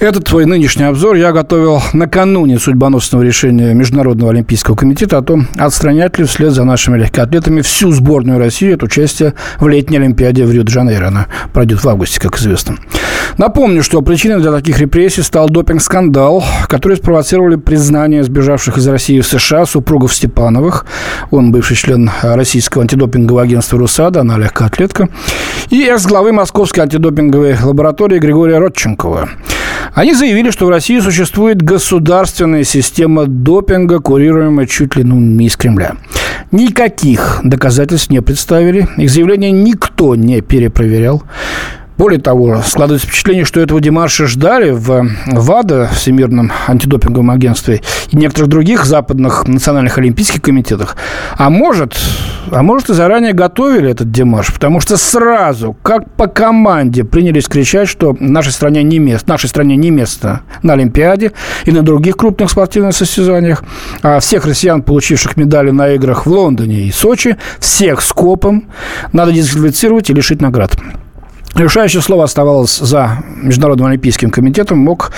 Этот твой нынешний обзор я готовил накануне судьбоносного решения Международного олимпийского комитета о том, отстранять ли вслед за нашими легкоатлетами всю сборную России от участия в летней Олимпиаде в Рио-де-Жанейро. Она пройдет в августе, как известно. Напомню, что причиной для таких репрессий стал допинг-скандал, который спровоцировали признание сбежавших из России в США супругов Степановых. Он бывший член российского антидопингового агентства «Русада», она легкоатлетка. И экс-главы Московской антидопинговой лаборатории Григория Родченкова. Они заявили, что в России существует государственная система допинга, курируемая чуть ли ну, не из Кремля. Никаких доказательств не представили. Их заявление никто не перепроверял. Более того, складывается впечатление, что этого демарша ждали в ВАДА, Всемирном антидопинговом агентстве, и некоторых других западных национальных олимпийских комитетах. А может, а может и заранее готовили этот демарш, потому что сразу, как по команде, принялись кричать, что нашей стране не место, нашей стране не место на Олимпиаде и на других крупных спортивных состязаниях. А всех россиян, получивших медали на играх в Лондоне и Сочи, всех скопом надо дисквалифицировать и лишить наград. Решающее слово оставалось за Международным олимпийским комитетом, МОК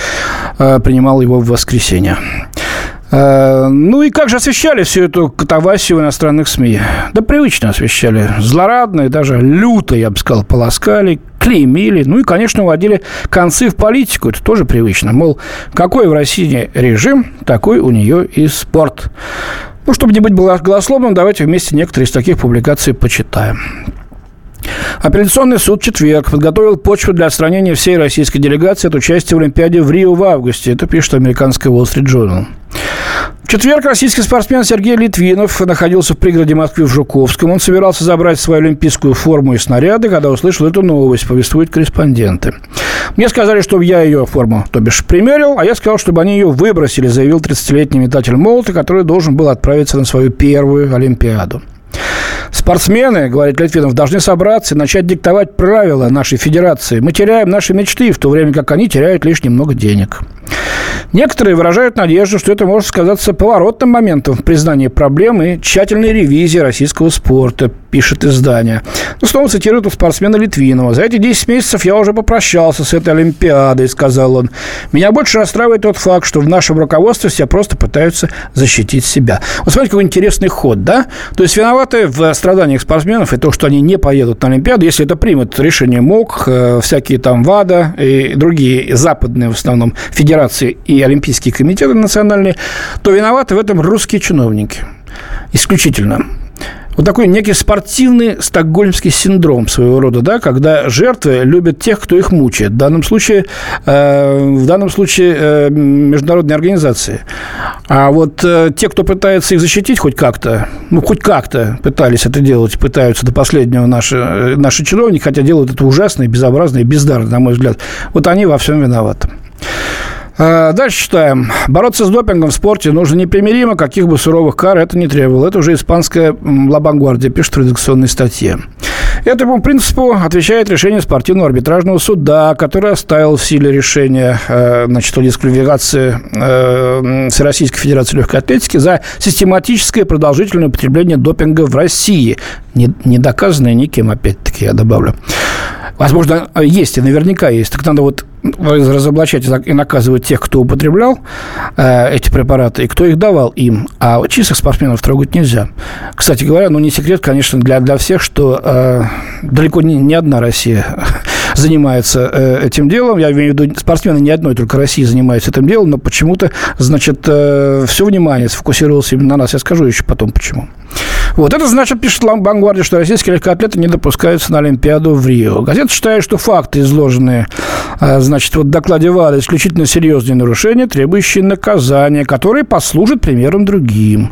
э, принимал его в воскресенье. Э, ну и как же освещали всю эту катавасию в иностранных СМИ? Да привычно освещали. Злорадно и даже люто, я бы сказал, полоскали, клеймили. Ну и, конечно, уводили концы в политику. Это тоже привычно. Мол, какой в России режим, такой у нее и спорт. Ну, чтобы не быть голословным, давайте вместе некоторые из таких публикаций почитаем. Апелляционный суд в четверг подготовил почву для отстранения всей российской делегации от участия в Олимпиаде в Рио в августе. Это пишет американская Wall Street Journal. В четверг российский спортсмен Сергей Литвинов находился в пригороде Москвы в Жуковском. Он собирался забрать свою олимпийскую форму и снаряды, когда услышал эту новость, повествуют корреспонденты. Мне сказали, чтобы я ее форму, то бишь, примерил, а я сказал, чтобы они ее выбросили, заявил 30-летний метатель молота, который должен был отправиться на свою первую Олимпиаду. Спортсмены, говорит Литвинов, должны собраться и начать диктовать правила нашей федерации. Мы теряем наши мечты, в то время как они теряют лишь немного денег. Некоторые выражают надежду, что это может сказаться поворотным моментом в признании проблем и тщательной ревизии российского спорта, пишет издание. Ну, снова цитирует у спортсмена Литвинова. «За эти 10 месяцев я уже попрощался с этой Олимпиадой», сказал он. «Меня больше расстраивает тот факт, что в нашем руководстве все просто пытаются защитить себя». Вот смотрите, какой интересный ход, да? То есть виноваты в страданиях спортсменов и то, что они не поедут на Олимпиаду, если это примут решение МОК, э, всякие там ВАДА и другие западные в основном федерации и Олимпийские комитеты национальные, то виноваты в этом русские чиновники. Исключительно. Вот такой некий спортивный стокгольмский синдром своего рода, да, когда жертвы любят тех, кто их мучает. В данном случае, э, в данном случае э, международные организации. А вот э, те, кто пытается их защитить хоть как-то, ну, хоть как-то пытались это делать, пытаются до последнего наши, э, наши чиновники, хотя делают это ужасно и безобразно и бездарно, на мой взгляд, вот они во всем виноваты. А, дальше читаем. Бороться с допингом в спорте нужно непримиримо, каких бы суровых кар это не требовало. Это уже испанская Ла пишет в редакционной статье. Этому принципу отвечает решение спортивного арбитражного суда, который оставил в силе решение э, значит, о дисквалификации э, Всероссийской Федерации легкой атлетики за систематическое продолжительное употребление допинга в России. Не, не доказанное никем, опять-таки, я добавлю. Возможно, есть, и наверняка есть. Так надо вот разоблачать и наказывать тех, кто употреблял э, эти препараты и кто их давал им. А чистых спортсменов трогать нельзя. Кстати говоря, ну не секрет, конечно, для, для всех, что э, далеко не, не одна Россия занимается э, этим делом. Я имею в виду, спортсмены не одной только России занимаются этим делом, но почему-то, значит, э, все внимание сфокусировалось именно на нас. Я скажу еще потом, почему. Вот это значит, пишет Ламбангвардия, что российские легкоатлеты не допускаются на Олимпиаду в Рио. Газета считает, что факты, изложенные, э, значит, вот в докладе ВАДА, исключительно серьезные нарушения, требующие наказания, которые послужат примером другим.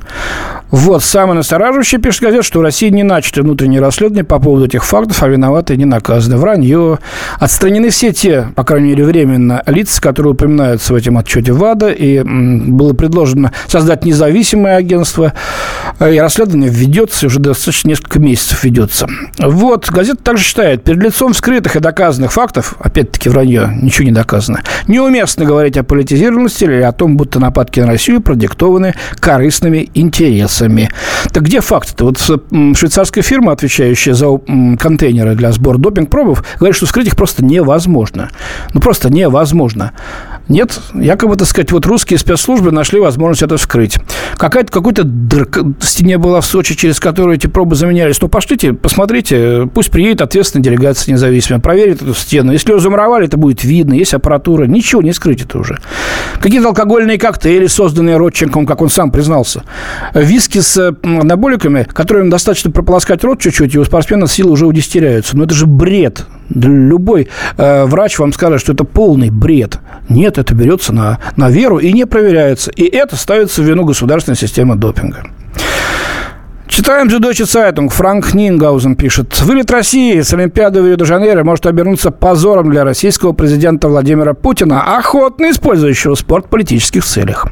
Вот, самое настораживающее, пишет газета, что в России не начато внутреннее расследование по поводу этих фактов, а виноватые не наказаны. Вранье. Отстранены все те, по крайней мере, временно, лица, которые упоминаются в этом отчете ВАДА, и было предложено создать независимое агентство, и расследование ведется, уже достаточно несколько месяцев ведется. Вот, газета также считает, перед лицом вскрытых и доказанных фактов, опять-таки вранье, ничего не доказано, неуместно говорить о политизированности или о том, будто нападки на Россию продиктованы корыстными интересами. Так где факты-то? Вот швейцарская фирма, отвечающая за контейнеры для сбора допинг-пробов, говорит, что скрыть их просто невозможно. Ну, просто невозможно. Нет, якобы, так сказать, вот русские спецслужбы нашли возможность это вскрыть. Какая-то, какой-то дырка в стене была в Сочи, через которую эти пробы заменялись. Ну, пошлите, посмотрите, пусть приедет ответственная делегация независимая, проверит эту стену. Если ее замуровали, это будет видно, есть аппаратура. Ничего не скрыть это уже. Какие-то алкогольные коктейли, созданные Родченком, как он сам признался. Виски с анаболиками, которым достаточно прополоскать рот чуть-чуть, и у спортсмена силы уже удестеряются. Но это же бред. Любой э, врач вам скажет, что это полный бред. Нет, это берется на, на веру и не проверяется. И это ставится в вину государственной системы допинга. Читаем Deutsche Zeitung. Франк Нингаузен пишет. Вылет России с Олимпиады в Рио-де-Жанейро может обернуться позором для российского президента Владимира Путина, охотно использующего спорт в политических целях.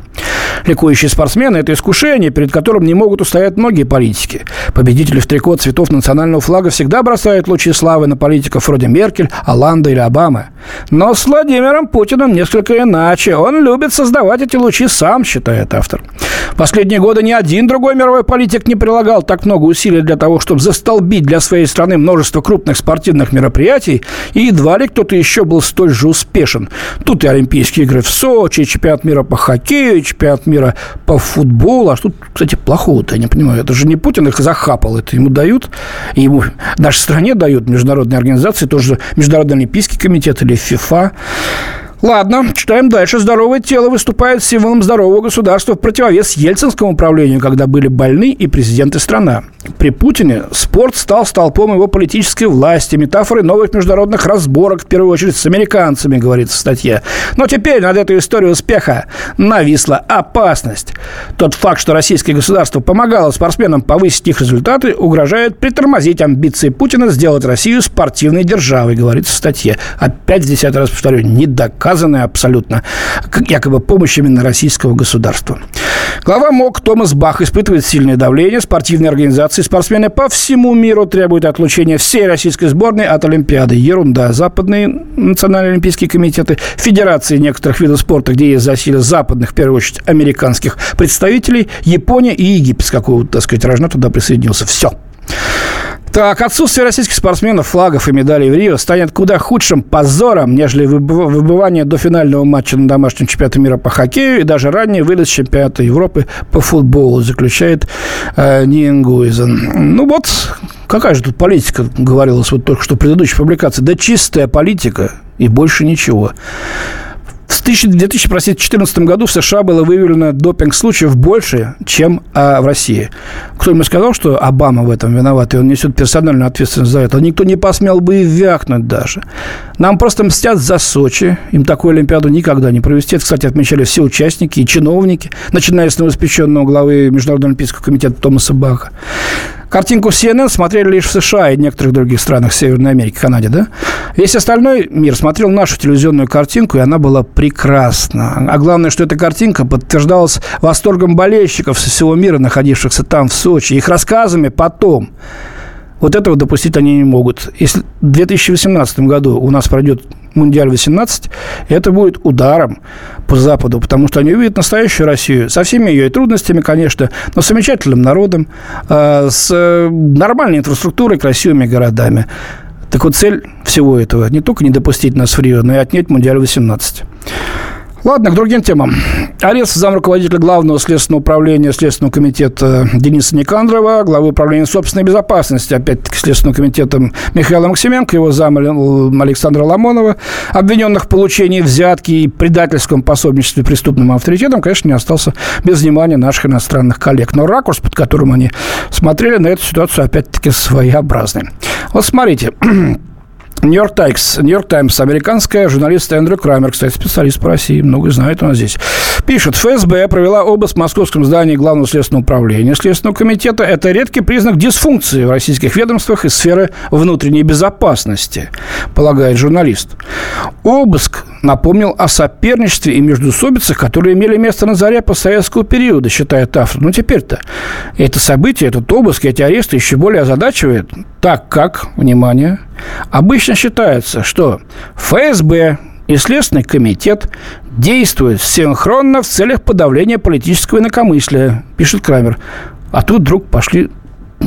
Ликующие спортсмены – это искушение, перед которым не могут устоять многие политики. Победители в трико цветов национального флага всегда бросают лучи славы на политиков вроде Меркель, Оланда или Обамы. Но с Владимиром Путиным несколько иначе. Он любит создавать эти лучи сам, считает автор. Последние годы ни один другой мировой политик не прилагал так много усилий для того, чтобы застолбить для своей страны множество крупных спортивных мероприятий, и едва ли кто-то еще был столь же успешен. Тут и Олимпийские игры в Сочи, и чемпионат мира по хоккею, и чемпионат мира по футболу. А что, кстати, плохого-то, я не понимаю. Это же не Путин их захапал, это ему дают, ему нашей стране дают международные организации, тоже Международный Олимпийский комитет или ФИФА. Ладно, читаем дальше. Здоровое тело выступает символом здорового государства в противовес ельцинскому управлению, когда были больны и президенты страны. При Путине спорт стал столпом его политической власти, метафорой новых международных разборок, в первую очередь с американцами, говорится в статье. Но теперь над этой историей успеха нависла опасность. Тот факт, что российское государство помогало спортсменам повысить их результаты, угрожает притормозить амбиции Путина сделать Россию спортивной державой, говорится в статье. Опять в десятый раз повторю, не доказанная абсолютно, якобы помощь именно российского государства. Глава МОК Томас Бах испытывает сильное давление. Спортивные организации спортсмены по всему миру требуют отлучения всей российской сборной от Олимпиады. Ерунда. Западные национальные олимпийские комитеты, федерации некоторых видов спорта, где есть засилие западных, в первую очередь, американских представителей, Япония и Египет, с какого, так сказать, рожна туда присоединился. Все. Так, отсутствие российских спортсменов, флагов и медалей в Рио станет куда худшим позором, нежели выбывание до финального матча на домашнем чемпионате мира по хоккею и даже ранее вылет чемпионата Европы по футболу, заключает э, Ниенгуизен. Ну вот, какая же тут политика, говорилось вот только что в предыдущей публикации. Да чистая политика и больше ничего. В 2014 году в США было выявлено допинг-случаев больше, чем а, в России. Кто-нибудь сказал, что Обама в этом виноват, и он несет персональную ответственность за это? Никто не посмел бы и вякнуть даже. Нам просто мстят за Сочи. Им такую Олимпиаду никогда не провести. Это, кстати, отмечали все участники и чиновники, начиная с новоспеченного главы Международного олимпийского комитета Томаса Баха. Картинку CNN смотрели лишь в США и некоторых других странах Северной Америки, Канаде, да? Весь остальной мир смотрел нашу телевизионную картинку, и она была прекрасна. А главное, что эта картинка подтверждалась восторгом болельщиков со всего мира, находившихся там, в Сочи, их рассказами потом. Вот этого допустить они не могут. Если в 2018 году у нас пройдет Мундиаль 18, это будет ударом по Западу, потому что они увидят настоящую Россию со всеми ее трудностями, конечно, но с замечательным народом, э, с нормальной инфраструктурой, красивыми городами. Так вот, цель всего этого не только не допустить нас в Рио, но и отнять Мундиаль 18. Ладно, к другим темам. Арест замруководителя Главного следственного управления Следственного комитета Дениса Никандрова, главы управления собственной безопасности, опять-таки, Следственным комитетом Михаила Максименко, его зам Александра Ламонова, обвиненных в получении взятки и предательском пособничестве преступным авторитетам, конечно, не остался без внимания наших иностранных коллег. Но ракурс, под которым они смотрели на эту ситуацию, опять-таки, своеобразный. Вот смотрите, Нью-Йорк Таймс, Нью-Йорк Таймс, американская журналист Эндрю Крамер, кстати, специалист по России, много знает у нас здесь, пишет, ФСБ провела обыск в московском здании Главного следственного управления Следственного комитета. Это редкий признак дисфункции в российских ведомствах и сферы внутренней безопасности, полагает журналист. Обыск напомнил о соперничестве и междусобицах, которые имели место на заре постсоветского периода, считает автор. Но теперь-то это событие, этот обыск, эти аресты еще более озадачивает, так как, внимание, обычно считается, что ФСБ и Следственный комитет действуют синхронно в целях подавления политического инакомыслия, пишет Крамер. А тут вдруг пошли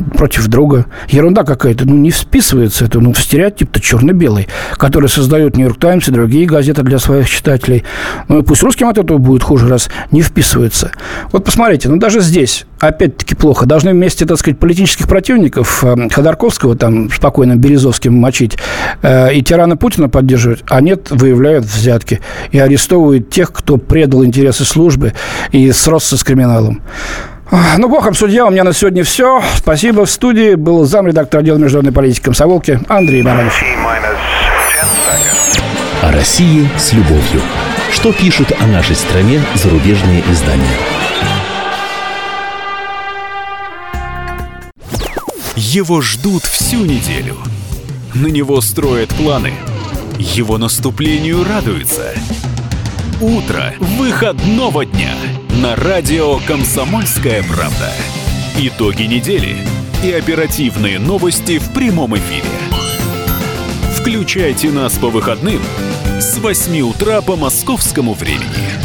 против друга. Ерунда какая-то, ну, не вписывается это, ну, в стереотип-то черно-белый, который создают Нью-Йорк Таймс и другие газеты для своих читателей. Ну, и пусть русским от этого будет хуже, раз не вписывается. Вот посмотрите, ну, даже здесь, опять-таки, плохо. Должны вместе, так сказать, политических противников э, Ходорковского, там, спокойно Березовским мочить, э, и тирана Путина поддерживать, а нет, выявляют взятки и арестовывают тех, кто предал интересы службы и сросся с криминалом. Ну, богом судья, у меня на сегодня все. Спасибо. В студии был замредактор отдела международной политики комсомолки Андрей Баранов. О России с любовью. Что пишут о нашей стране зарубежные издания? Его ждут всю неделю. На него строят планы. Его наступлению радуются. Утро выходного дня – на радио «Комсомольская правда». Итоги недели и оперативные новости в прямом эфире. Включайте нас по выходным с 8 утра по московскому времени.